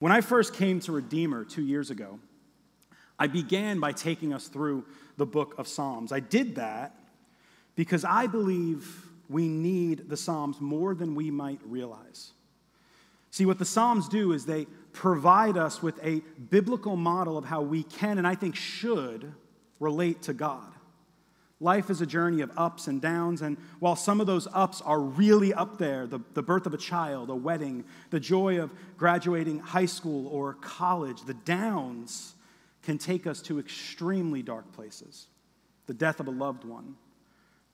When I first came to Redeemer two years ago, I began by taking us through the book of Psalms. I did that because I believe we need the Psalms more than we might realize. See, what the Psalms do is they provide us with a biblical model of how we can and I think should relate to God. Life is a journey of ups and downs, and while some of those ups are really up there the, the birth of a child, a wedding, the joy of graduating high school or college the downs can take us to extremely dark places. The death of a loved one,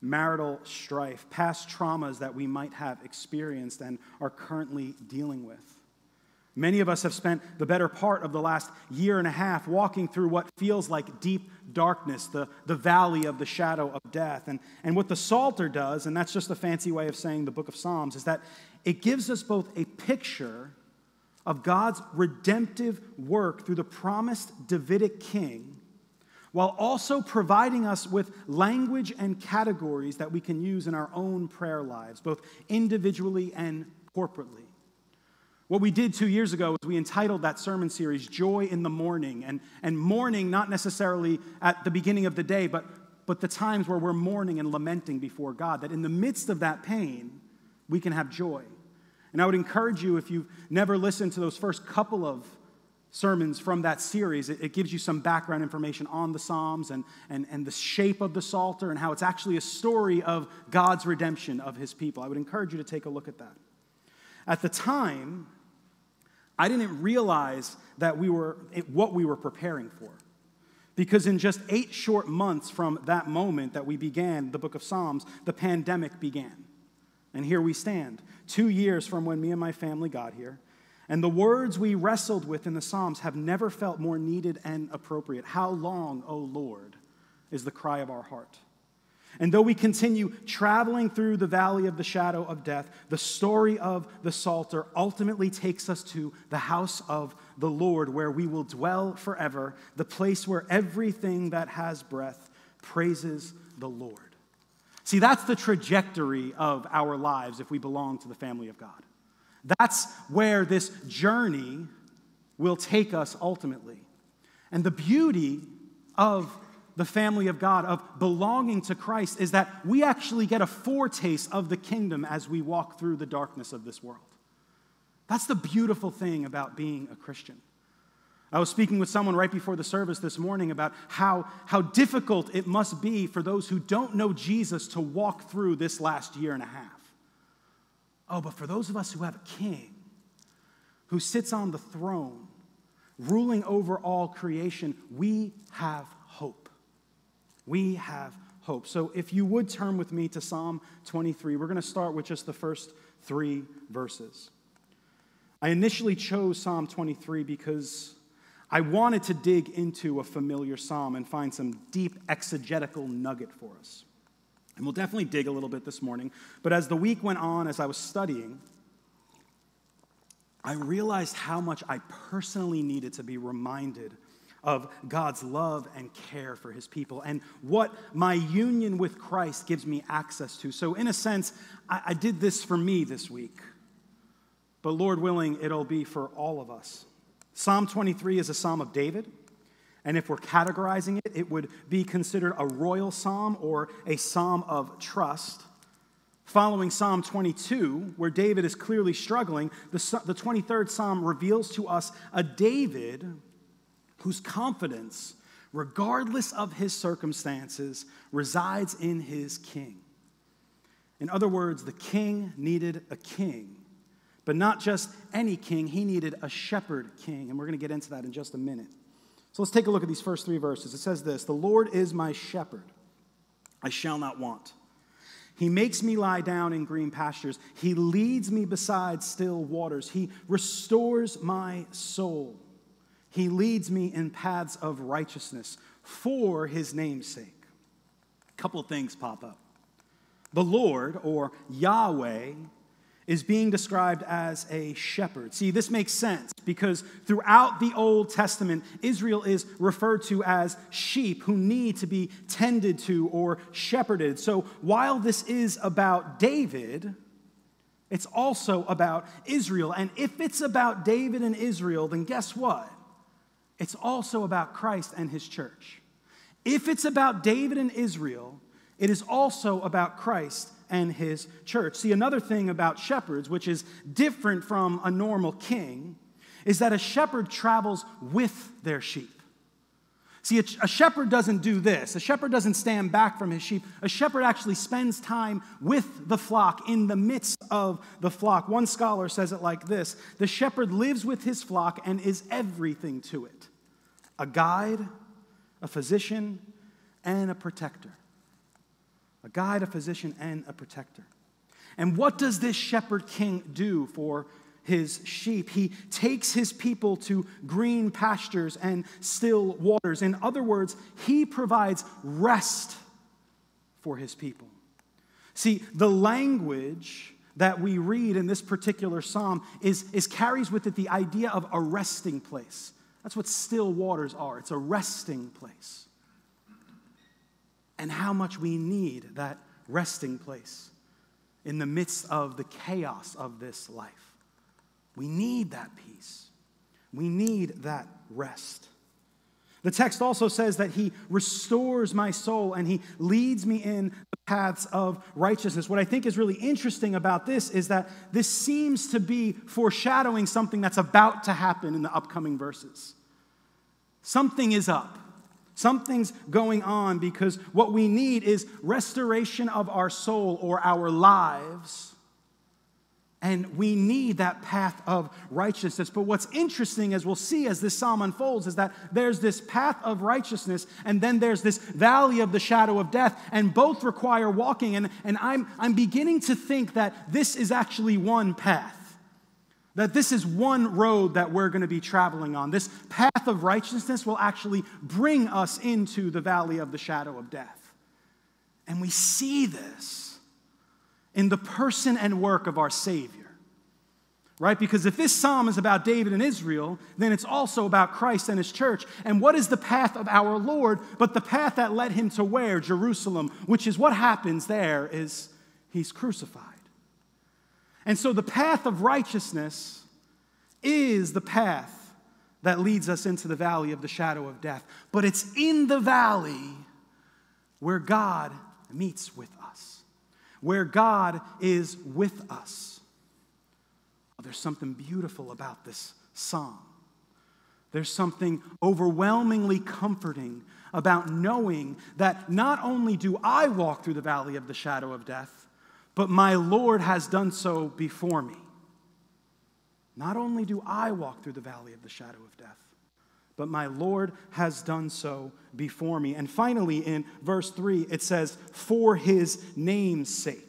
marital strife, past traumas that we might have experienced and are currently dealing with. Many of us have spent the better part of the last year and a half walking through what feels like deep darkness, the, the valley of the shadow of death. And, and what the Psalter does, and that's just a fancy way of saying the book of Psalms, is that it gives us both a picture of God's redemptive work through the promised Davidic king, while also providing us with language and categories that we can use in our own prayer lives, both individually and corporately. What we did two years ago is we entitled that sermon series Joy in the Morning. And, and mourning, not necessarily at the beginning of the day, but, but the times where we're mourning and lamenting before God, that in the midst of that pain, we can have joy. And I would encourage you, if you've never listened to those first couple of sermons from that series, it, it gives you some background information on the Psalms and, and, and the shape of the Psalter and how it's actually a story of God's redemption of his people. I would encourage you to take a look at that. At the time, I didn't realize that we were what we were preparing for. Because in just eight short months from that moment that we began the book of Psalms, the pandemic began. And here we stand, two years from when me and my family got here. And the words we wrestled with in the Psalms have never felt more needed and appropriate. How long, O Lord, is the cry of our heart? And though we continue traveling through the valley of the shadow of death, the story of the Psalter ultimately takes us to the house of the Lord, where we will dwell forever, the place where everything that has breath praises the Lord. See, that's the trajectory of our lives if we belong to the family of God. That's where this journey will take us ultimately. And the beauty of the family of God, of belonging to Christ, is that we actually get a foretaste of the kingdom as we walk through the darkness of this world. That's the beautiful thing about being a Christian. I was speaking with someone right before the service this morning about how, how difficult it must be for those who don't know Jesus to walk through this last year and a half. Oh, but for those of us who have a king who sits on the throne, ruling over all creation, we have we have hope. So if you would turn with me to Psalm 23, we're going to start with just the first three verses. I initially chose Psalm 23 because I wanted to dig into a familiar psalm and find some deep exegetical nugget for us. And we'll definitely dig a little bit this morning. But as the week went on, as I was studying, I realized how much I personally needed to be reminded of God's love and care for his people and what my union with Christ gives me access to. So, in a sense, I, I did this for me this week, but Lord willing, it'll be for all of us. Psalm 23 is a psalm of David. And if we're categorizing it, it would be considered a royal psalm or a psalm of trust. Following Psalm 22, where David is clearly struggling, the, the 23rd psalm reveals to us a David whose confidence, regardless of his circumstances, resides in his king. In other words, the king needed a king, but not just any king, he needed a shepherd king. And we're going to get into that in just a minute. So let's take a look at these first three verses. It says this The Lord is my shepherd, I shall not want. He makes me lie down in green pastures. He leads me beside still waters. He restores my soul. He leads me in paths of righteousness for his name's sake. A couple of things pop up. The Lord, or Yahweh, is being described as a shepherd. See, this makes sense because throughout the Old Testament, Israel is referred to as sheep who need to be tended to or shepherded. So while this is about David, It's also about Israel. And if it's about David and Israel, then guess what? It's also about Christ and his church. If it's about David and Israel, it is also about Christ and his church. See, another thing about shepherds, which is different from a normal king, is that a shepherd travels with their sheep. See, a, shepherd doesn't do this. A shepherd doesn't stand back from his sheep. A shepherd actually spends time with the flock, in the midst of the flock. One scholar says it like this The shepherd lives with his flock and is everything to it a guide, a physician, and a protector. A guide, a physician, and a protector. And what does this shepherd king do for his sheep. He takes his people to green pastures and still waters. In other words, he provides rest for his people. See, the language that we read in this particular psalm is, is carries with it the idea of a resting place. That's what still waters are. It's a resting place. And how much we need that resting place in the midst of the chaos of this life. We need that peace. We need that rest. The text also says that he restores my soul and he leads me in the paths of righteousness. What I think is really interesting about this is that this seems to be foreshadowing something that's about to happen in the upcoming verses. Something is up. Something's going on because what we need is restoration of our soul or our lives and we need that path of righteousness. But what's interesting, as we'll see as this psalm unfolds, is that there's this path of righteousness, and then there's this valley of the shadow of death, and both require walking. And, and I'm, I'm beginning to think that this is actually one path. That this is one road that we're going to be traveling on. This path of righteousness will actually bring us into the valley of the shadow of death. And we see this in the person and work of our Savior. Right? Because if this psalm is about David and Israel, then it's also about Christ and his church. And what is the path of our Lord but the path that led him to where? Jerusalem, which is what happens there is he's crucified. And so the path of righteousness is the path that leads us into the valley of the shadow of death. But it's in the valley where God meets with us where God is with us. Oh, there's something beautiful about this psalm. There's something overwhelmingly comforting about knowing that not only do I walk through the valley of the shadow of death, but my Lord has done so before me. Not only do I walk through the valley of the shadow of death, but my Lord has done so before me. And finally, in verse 3, it says, For his name's sake.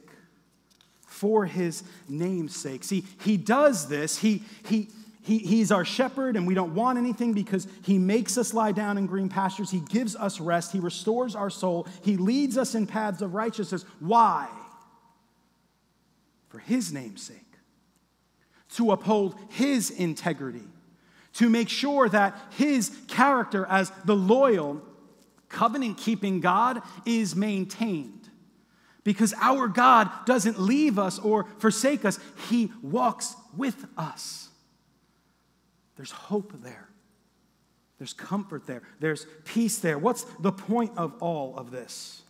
For his name's sake. See, he does this. He, he, he, he's our shepherd, and we don't want anything because he makes us lie down in green pastures. He gives us rest. He restores our soul. He leads us in paths of righteousness. Why? For his name's sake. To uphold his integrity to make sure that his character as the loyal, covenant keeping God is maintained. Because our God doesn't leave us or forsake us, he walks with us. There's hope there. There's comfort there. There's peace there. What's the point of all of this?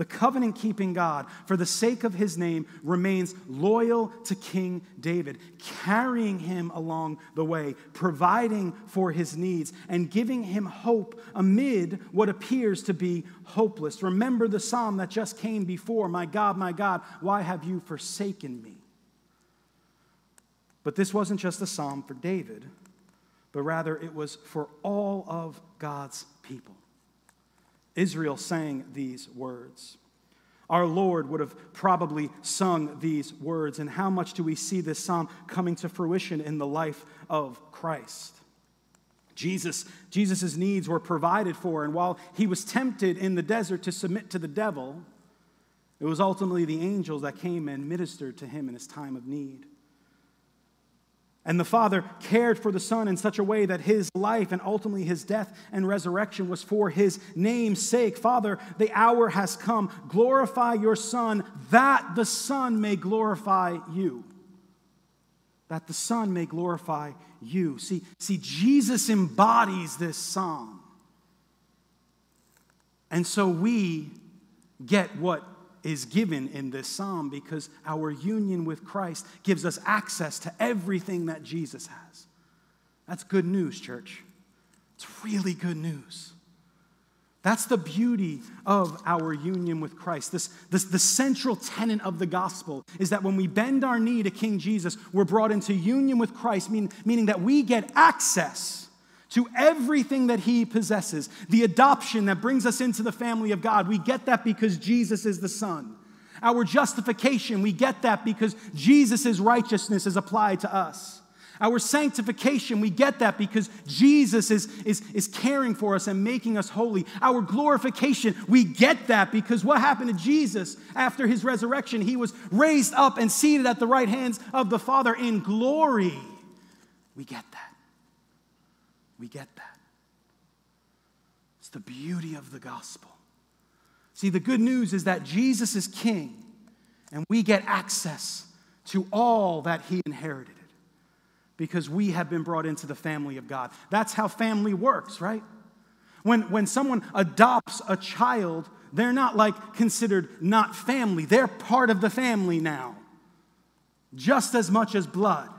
The covenant keeping God, for the sake of his name, remains loyal to King David, carrying him along the way, providing for his needs, and giving him hope amid what appears to be hopeless. Remember the psalm that just came before My God, my God, why have you forsaken me? But this wasn't just a psalm for David, but rather it was for all of God's people. Israel sang these words. Our Lord would have probably sung these words. And how much do we see this psalm coming to fruition in the life of Christ? Jesus, Jesus' needs were provided for, and while he was tempted in the desert to submit to the devil, it was ultimately the angels that came and ministered to him in his time of need. And the Father cared for the Son in such a way that his life and ultimately his death and resurrection was for his name's sake. Father, the hour has come. Glorify your Son, that the Son may glorify you. that the Son may glorify you. See, see, Jesus embodies this psalm. And so we get what is given in this psalm because our union with Christ gives us access to everything that Jesus has. That's good news, church. It's really good news. That's the beauty of our union with Christ. This, this, the central tenet of the gospel is that when we bend our knee to King Jesus, we're brought into union with Christ, mean, meaning that we get access to everything that he possesses. The adoption that brings us into the family of God, we get that because Jesus is the Son. Our justification, we get that because Jesus' righteousness is applied to us. Our sanctification, we get that because Jesus is, is, is caring for us and making us holy. Our glorification, we get that because what happened to Jesus after his resurrection? He was raised up and seated at the right hands of the Father in glory. We get that. We get that. It's the beauty of the gospel. See, the good news is that Jesus is king and we get access to all that he inherited because we have been brought into the family of God. That's how family works, right? When, when someone adopts a child, they're not like considered not family, they're part of the family now, just as much as blood.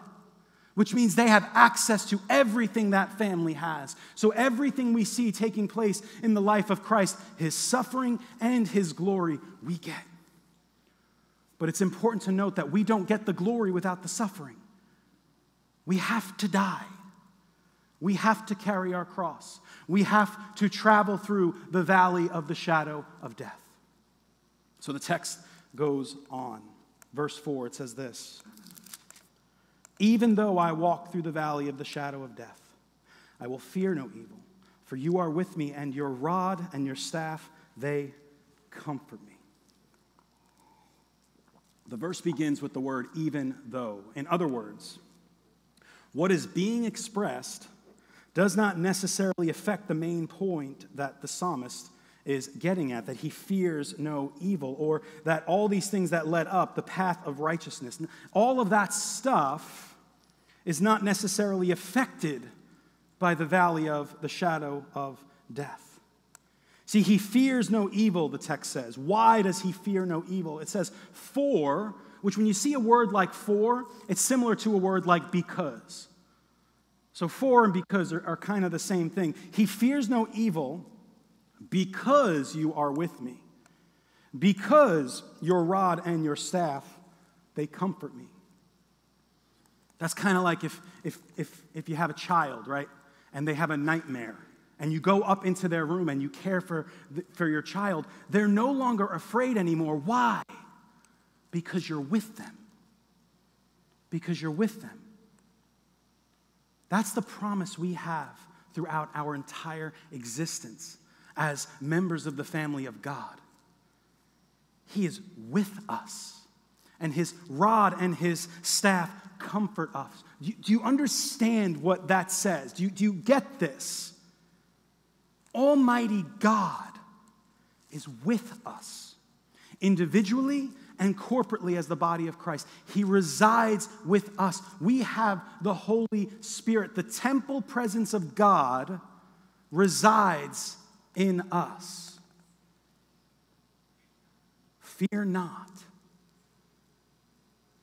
Which means they have access to everything that family has. So, everything we see taking place in the life of Christ, his suffering and his glory, we get. But it's important to note that we don't get the glory without the suffering. We have to die. We have to carry our cross. We have to travel through the valley of the shadow of death. So the text goes on. Verse 4, it says this Even though I walk through the valley of the shadow of death, I will fear no evil, for you are with me, and your rod and your staff, they comfort me. The verse begins with the word even though. In other words, what is being expressed does not necessarily affect the main point that the psalmist is getting at that he fears no evil, or that all these things that led up the path of righteousness, all of that stuff is not necessarily affected by the valley of the shadow of death. See, he fears no evil, the text says. Why does he fear no evil? It says, for which when you see a word like for, it's similar to a word like because. So for and because are, are kind of the same thing. He fears no evil because you are with me. Because your rod and your staff, they comfort me. That's kind of like if, if, if, if you have a child, right? And they have a nightmare and you go up into their room and you care for, the, for your child, they're no longer afraid anymore. Why? Because you're with them. Because you're with them. That's the promise we have throughout our entire existence as members of the family of God. He is with us, and His rod and His staff comfort us. Do you, do you understand what that says? Do you, do you get this? Almighty God is with us individually and corporately as the body of Christ. He resides with us. We have the Holy Spirit. The temple presence of God resides in us. Fear not.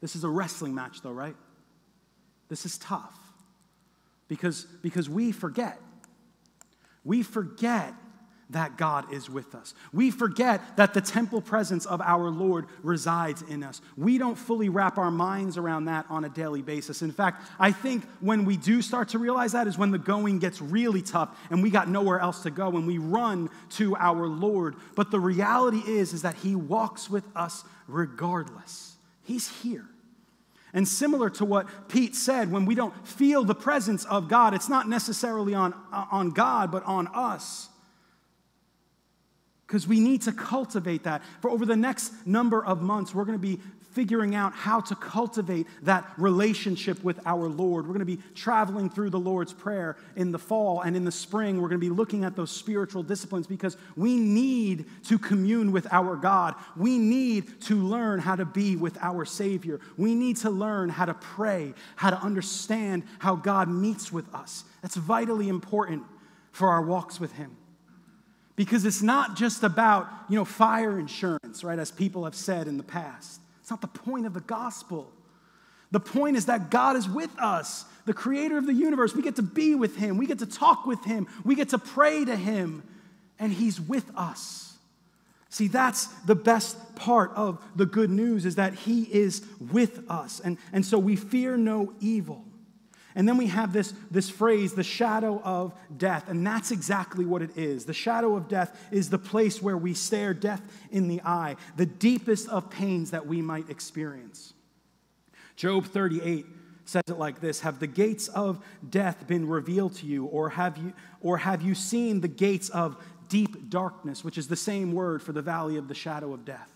This is a wrestling match, though, right? This is tough because, because we forget. We forget that God is with us. We forget that the temple presence of our Lord resides in us. We don't fully wrap our minds around that on a daily basis. In fact, I think when we do start to realize that is when the going gets really tough and we got nowhere else to go and we run to our Lord. But the reality is is that he walks with us regardless. He's here. And similar to what Pete said, when we don't feel the presence of God, it's not necessarily on, on God, but on us because we need to cultivate that. For over the next number of months, we're going to be figuring out how to cultivate that relationship with our Lord. We're going to be traveling through the Lord's Prayer in the fall and in the spring. We're going to be looking at those spiritual disciplines because we need to commune with our God. We need to learn how to be with our Savior. We need to learn how to pray, how to understand how God meets with us. That's vitally important for our walks with Him because it's not just about, you know, fire insurance, right, as people have said in the past. It's not the point of the gospel. The point is that God is with us, the creator of the universe. We get to be with him, we get to talk with him, we get to pray to him, and he's with us. See, that's the best part of the good news is that he is with us. And, and so we fear no evil. And then we have this, this phrase, the shadow of death. And that's exactly what it is. The shadow of death is the place where we stare death in the eye, the deepest of pains that we might experience. Job 38 says it like this Have the gates of death been revealed to you, or have you, or have you seen the gates of deep darkness, which is the same word for the valley of the shadow of death?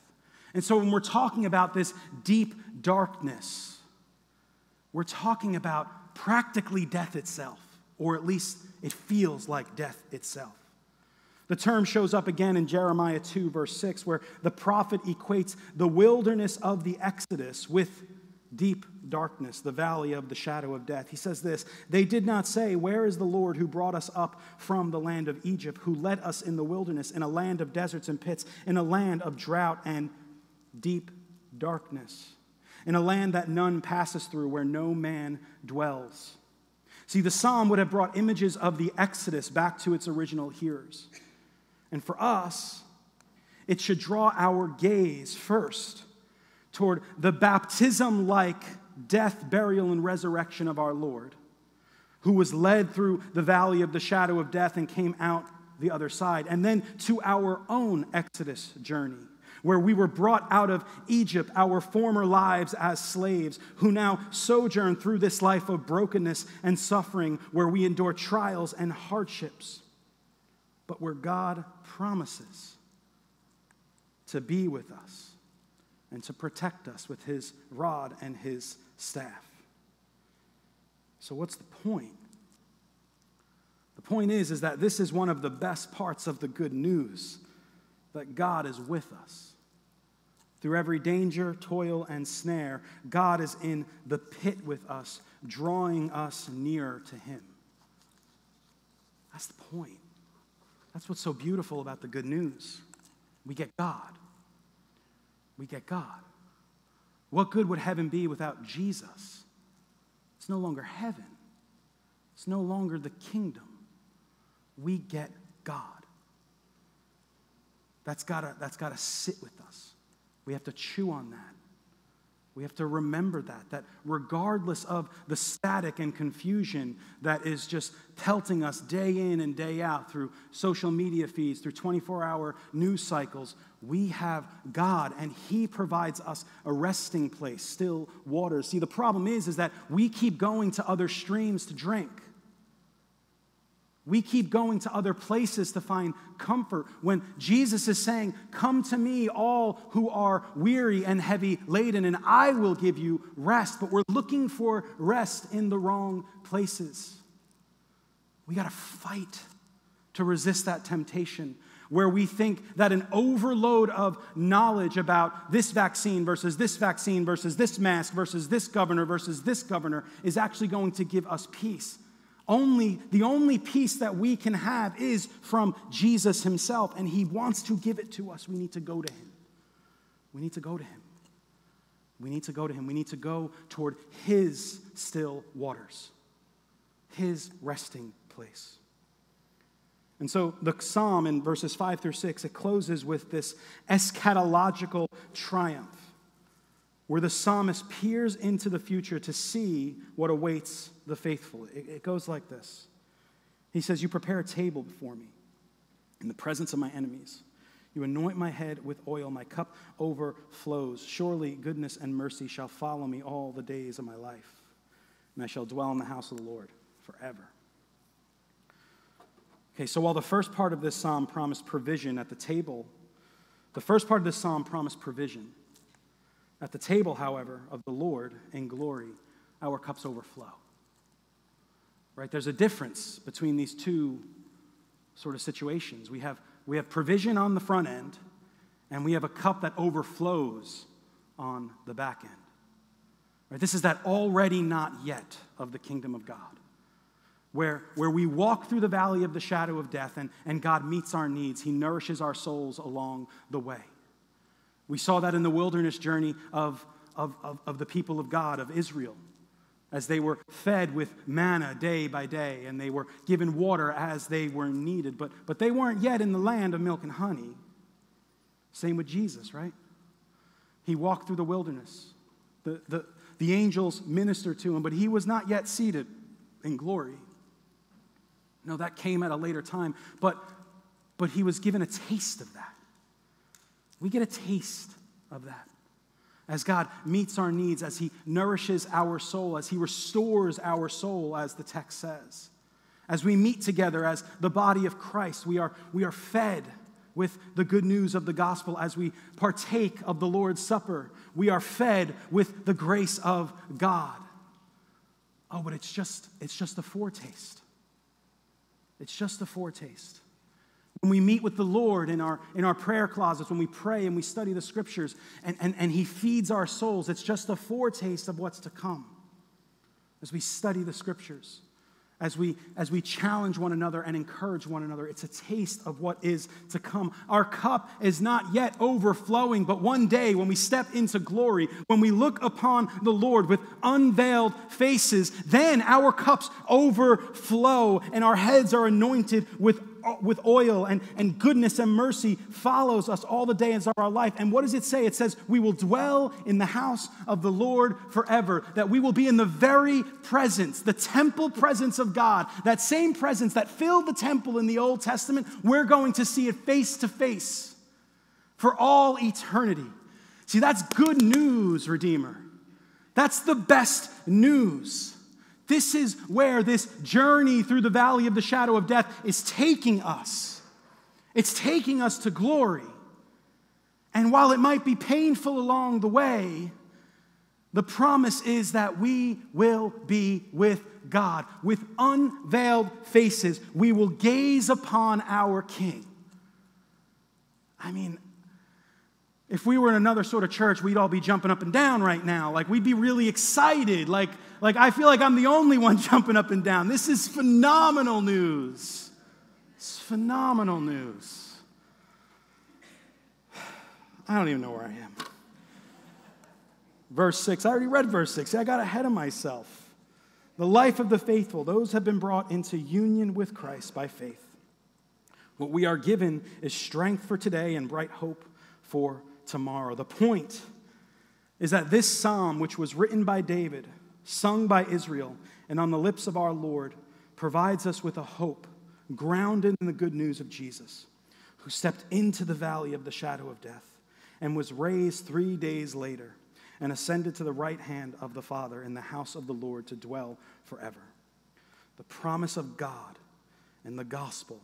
And so when we're talking about this deep darkness, we're talking about practically death itself, or at least it feels like death itself. The term shows up again in Jeremiah 2, verse 6, where the prophet equates the wilderness of the Exodus with deep darkness, the valley of the shadow of death. He says this They did not say, Where is the Lord who brought us up from the land of Egypt, who led us in the wilderness, in a land of deserts and pits, in a land of drought and deep darkness? In a land that none passes through, where no man dwells. See, the psalm would have brought images of the Exodus back to its original hearers. And for us, it should draw our gaze first toward the baptism like death, burial, and resurrection of our Lord, who was led through the valley of the shadow of death and came out the other side, and then to our own Exodus journey where we were brought out of Egypt, our former lives as slaves, who now sojourn through this life of brokenness and suffering, where we endure trials and hardships, but where God promises to be with us and to protect us with his rod and his staff. So, what's the point? The point is, is that this is one of the best parts of the good news that God is with us. Through every danger, toil, and snare, God is in the pit with us, drawing us near to Him. That's the point. That's what's so beautiful about the good news. We get God. We get God. What good would heaven be without Jesus? It's no longer heaven, it's no longer the kingdom. We get God. That's got that's to sit with us. We have to chew on that. We have to remember that, that regardless of the static and confusion that is just pelting us day in and day out through social media feeds, through 24 hour news cycles, we have God and He provides us a resting place, still waters. See, the problem is, is that we keep going to other streams to drink. We keep going to other places to find comfort when Jesus is saying, Come to me, all who are weary and heavy laden, and I will give you rest. But we're looking for rest in the wrong places. We got to fight to resist that temptation where we think that an overload of knowledge about this vaccine versus this vaccine versus this mask versus this governor versus this governor is actually going to give us peace. Only the only peace that we can have is from Jesus himself and he wants to give it to us. We need to go to him. We need to go to him. We need to go to him. We need to go toward his still waters. His resting place. And so the psalm in verses 5 through 6 it closes with this eschatological triumph where the psalmist peers into the future to see what awaits the faithful. It, it, goes like this He says, You prepare a table before me in the presence of my enemies. You anoint my head with oil, my cup overflows. Surely goodness and mercy shall follow me all the days of my life, and I shall dwell in the house of the Lord forever. Okay, so while the first part of this psalm promised provision at the table, the first part of this psalm promised provision At the table, however, of the Lord in glory, our cups overflow. Right? There's a difference between these two sort of situations. We have, we have provision on the front end, and we have a cup that overflows on the back end. Right? This is that already not yet of the kingdom of God, where, where we walk through the valley of the shadow of death and, and God meets our needs. He nourishes our souls along the way. We saw that in the wilderness journey of, of, of, of the people of God, of Israel, as they were fed with manna day by day and they were given water as they were needed. But, but they weren't yet in the land of milk and honey. Same with Jesus, right? He walked through the wilderness. The, the, the angels ministered to him, but he was not yet seated in glory. No, that came at a later time, but, but he was given a taste of that. We get a taste of that. As God meets our needs, as He nourishes our soul, as He restores our soul, as the text says. As we meet together as the body of Christ, we are, we are fed with the good news of the gospel. As we partake of the Lord's Supper, we are fed with the grace of God. Oh, but it's just, it's just a foretaste. It's just a foretaste. When we meet with the Lord in our, in our prayer closets, when we pray and we study the scriptures, and, and, and He feeds our souls, it's just a foretaste of what's to come as we study the scriptures as we, as we challenge one another and encourage one another. It's a taste of what is to come. Our cup is not yet overflowing, but one day when we step into glory, when we look upon the Lord with unveiled faces, then our cups overflow and our heads are anointed with Uh, with oil, and, and goodness and mercy follows us all the days of our life. And what does it say? It says, We will dwell in the house of the Lord forever, that we will be in the very presence, the temple presence of God, that same presence that filled the temple in the Old Testament. We're going to see it face to face for all eternity. See, that's good news, Redeemer. That's the best news. This is where this journey through the valley of the shadow of death is taking us. It's taking us to glory. And while it might be painful along the way, the promise is that we will be with God. With unveiled faces, we will gaze upon our King. I mean, if we were in another sort of church, we'd all be jumping up and down right now. Like, we'd be really excited. Like, like, I feel like I'm the only one jumping up and down. This is phenomenal news. It's phenomenal news. I don't even know where I am. Verse 6. I already read verse 6. I got ahead of myself. The life of the faithful, those have been brought into union with Christ by faith. What we are given is strength for today and bright hope for tomorrow. The point is that this psalm, which was written by David, sung by Israel, and on the lips of our Lord, provides us with a hope grounded in the good news of Jesus, who stepped into the valley of the shadow of death and was raised three days later and ascended to the right hand of the Father in the house of the Lord to dwell forever. The promise of God and the gospel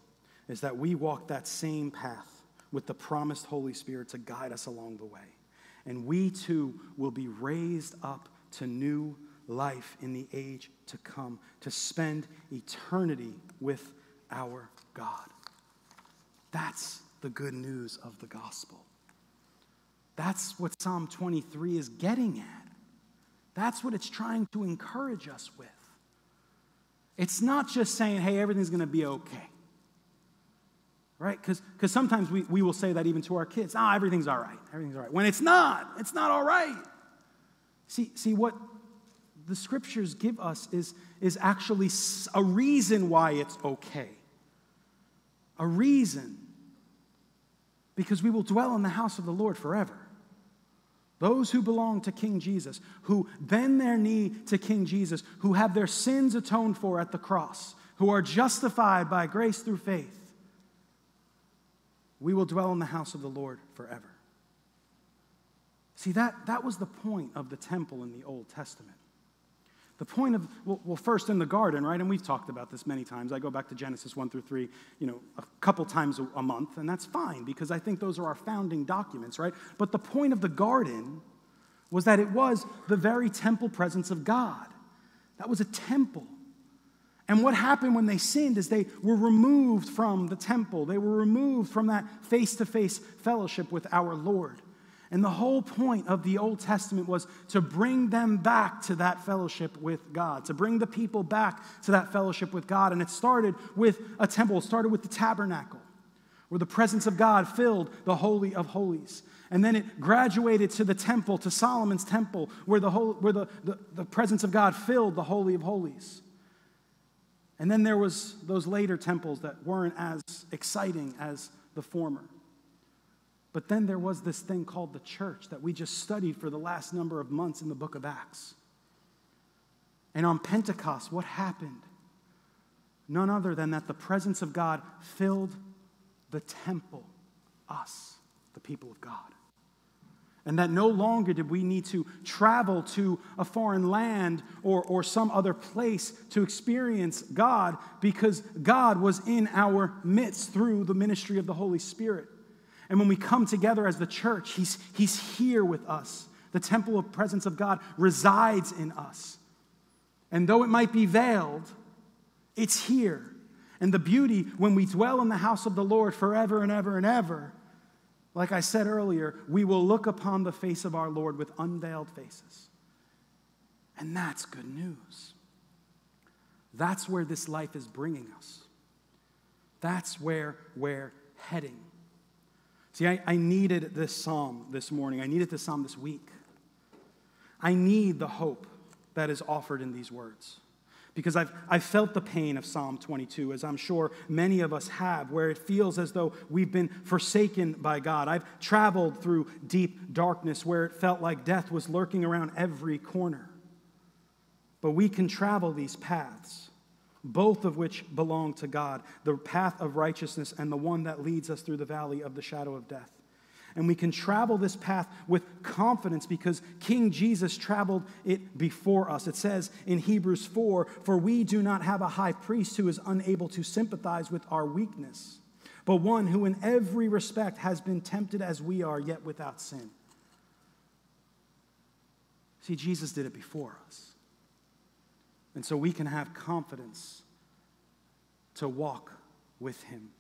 is that we walk that same path with the promised Holy Spirit to guide us along the way. And we too will be raised up to new life in the age to come, to spend eternity with our God. That's the good news of the gospel. That's what Psalm 23 is getting at. That's what it's trying to encourage us with. It's not just saying, hey, everything's going to be okay. Right? Because sometimes we, we will say that even to our kids. Ah, oh, everything's all right. Everything's all right. When it's not, it's not all right. See, see what the scriptures give us is, is actually a reason why it's okay. A reason. Because we will dwell in the house of the Lord forever. Those who belong to King Jesus, who bend their knee to King Jesus, who have their sins atoned for at the cross, who are justified by grace through faith, we will dwell in the house of the Lord forever. See, that, that was the point of the temple in the Old Testament. The point of, well, well, first in the garden, right? And we've talked about this many times. I go back to Genesis 1 through 3, you know, a couple times a, a month, and that's fine because I think those are our founding documents, right? But the point of the garden was that it was the very temple presence of God. That was a temple. And what happened when they sinned is they were removed from the temple. They were removed from that face to face fellowship with our Lord. And the whole point of the Old Testament was to bring them back to that fellowship with God, to bring the people back to that fellowship with God. And it started with a temple, it started with the tabernacle, where the presence of God filled the Holy of Holies. And then it graduated to the temple, to Solomon's temple, where the, whole, where the, the, the presence of God filled the Holy of Holies. And then there was those later temples that weren't as exciting as the former. But then there was this thing called the church that we just studied for the last number of months in the book of Acts. And on Pentecost, what happened? None other than that the presence of God filled the temple, us, the people of God. And that no longer did we need to travel to a foreign land or, or some other place to experience God because God was in our midst through the ministry of the Holy Spirit. And when we come together as the church, he's, he's here with us. The temple of presence of God resides in us. And though it might be veiled, it's here. And the beauty when we dwell in the house of the Lord forever and ever and ever, like I said earlier, we will look upon the face of our Lord with unveiled faces. And that's good news. That's where this life is bringing us. That's where we're heading. See, I, I needed this psalm this morning. I needed this psalm this week. I need the hope that is offered in these words because I've, I've felt the pain of Psalm 22, as I'm sure many of us have, where it feels as though we've been forsaken by God. I've traveled through deep darkness where it felt like death was lurking around every corner. But we can travel these paths both of which belong to God the path of righteousness and the one that leads us through the valley of the shadow of death. And we can travel this path with confidence because King Jesus traveled it before us. It says in Hebrews 4 For we do not have a high priest who is unable to sympathize with our weakness, but one who in every respect has been tempted as we are, yet without sin. See, Jesus did it before us. And so we can have confidence to walk with him.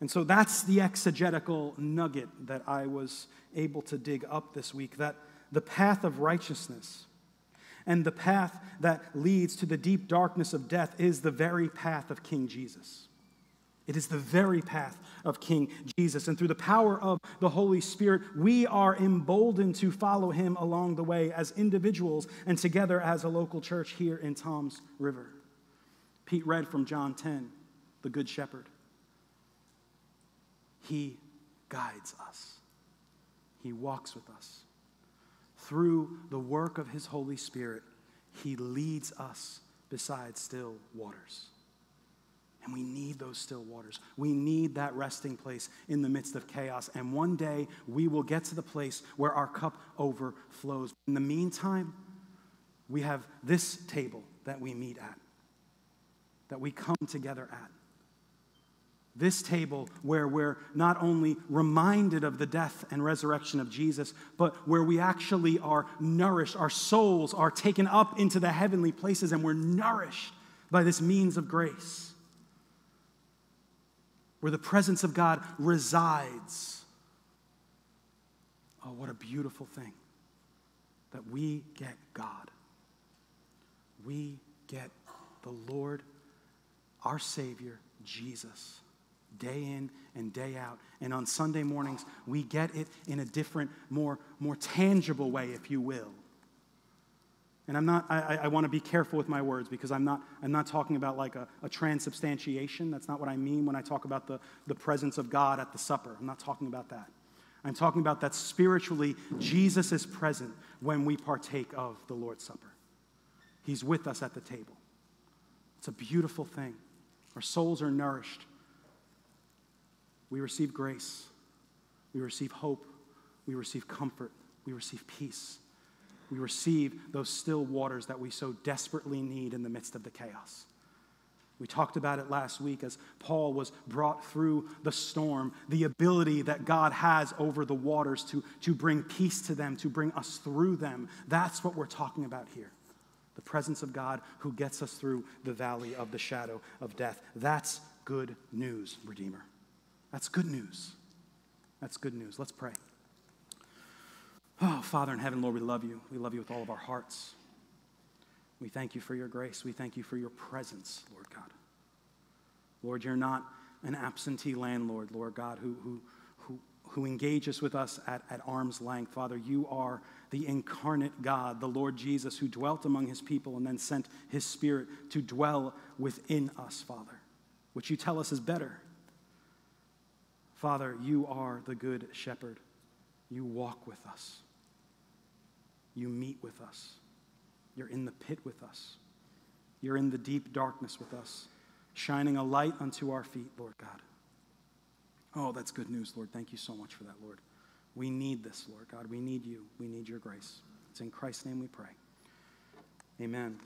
And so that's the exegetical nugget that I was able to dig up this week that the path of righteousness and the path that leads to the deep darkness of death is the very path of King Jesus. It is the very path of King Jesus. And through the power of the Holy Spirit, we are emboldened to follow him along the way as individuals and together as a local church here in Toms River. Pete read from John 10, the Good Shepherd. He guides us, He walks with us. Through the work of His Holy Spirit, He leads us beside still waters. And we need those still waters. We need that resting place in the midst of chaos. And one day we will get to the place where our cup overflows. In the meantime, we have this table that we meet at, that we come together at. This table where we're not only reminded of the death and resurrection of Jesus, but where we actually are nourished. Our souls are taken up into the heavenly places and we're nourished by this means of grace where the presence of God resides. Oh, what a beautiful thing that we get God. We get the Lord, our Savior, Jesus, day in and day out. And on Sunday mornings, we get it in a different, more, more tangible way, if you will. And I'm not, I, I want to be careful with my words because I'm not, I'm not talking about like a, a transubstantiation. That's not what I mean when I talk about the, the presence of God at the supper. I'm not talking about that. I'm talking about that spiritually, Jesus is present when we partake of the Lord's Supper. He's with us at the table. It's a beautiful thing. Our souls are nourished. We receive grace. We receive hope. We receive comfort. We receive peace we receive those still waters that we so desperately need in the midst of the chaos. We talked about it last week as Paul was brought through the storm, the ability that God has over the waters to, to bring peace to them, to bring us through them. That's what we're talking about here. The presence of God who gets us through the valley of the shadow of death. That's good news, Redeemer. That's good news. That's good news. Let's pray. Oh, Father in heaven, Lord, we love you. We love you with all of our hearts. We thank you for your grace. We thank you for your presence, Lord God. Lord, you're not an absentee landlord, Lord God, who, who, who, who engages with us at, at arm's length. Father, you are the incarnate God, the Lord Jesus, who dwelt among his people and then sent his Spirit to dwell within us, Father, which you tell us is better. Father, you are the good shepherd. You walk with us. You meet with us. You're in the pit with us. You're in the deep darkness with us, shining a light unto our feet, Lord God. Oh, that's good news, Lord. Thank you so much for that, Lord. We need this, Lord God. We need you. We need your grace. It's in Christ's name we pray. Amen.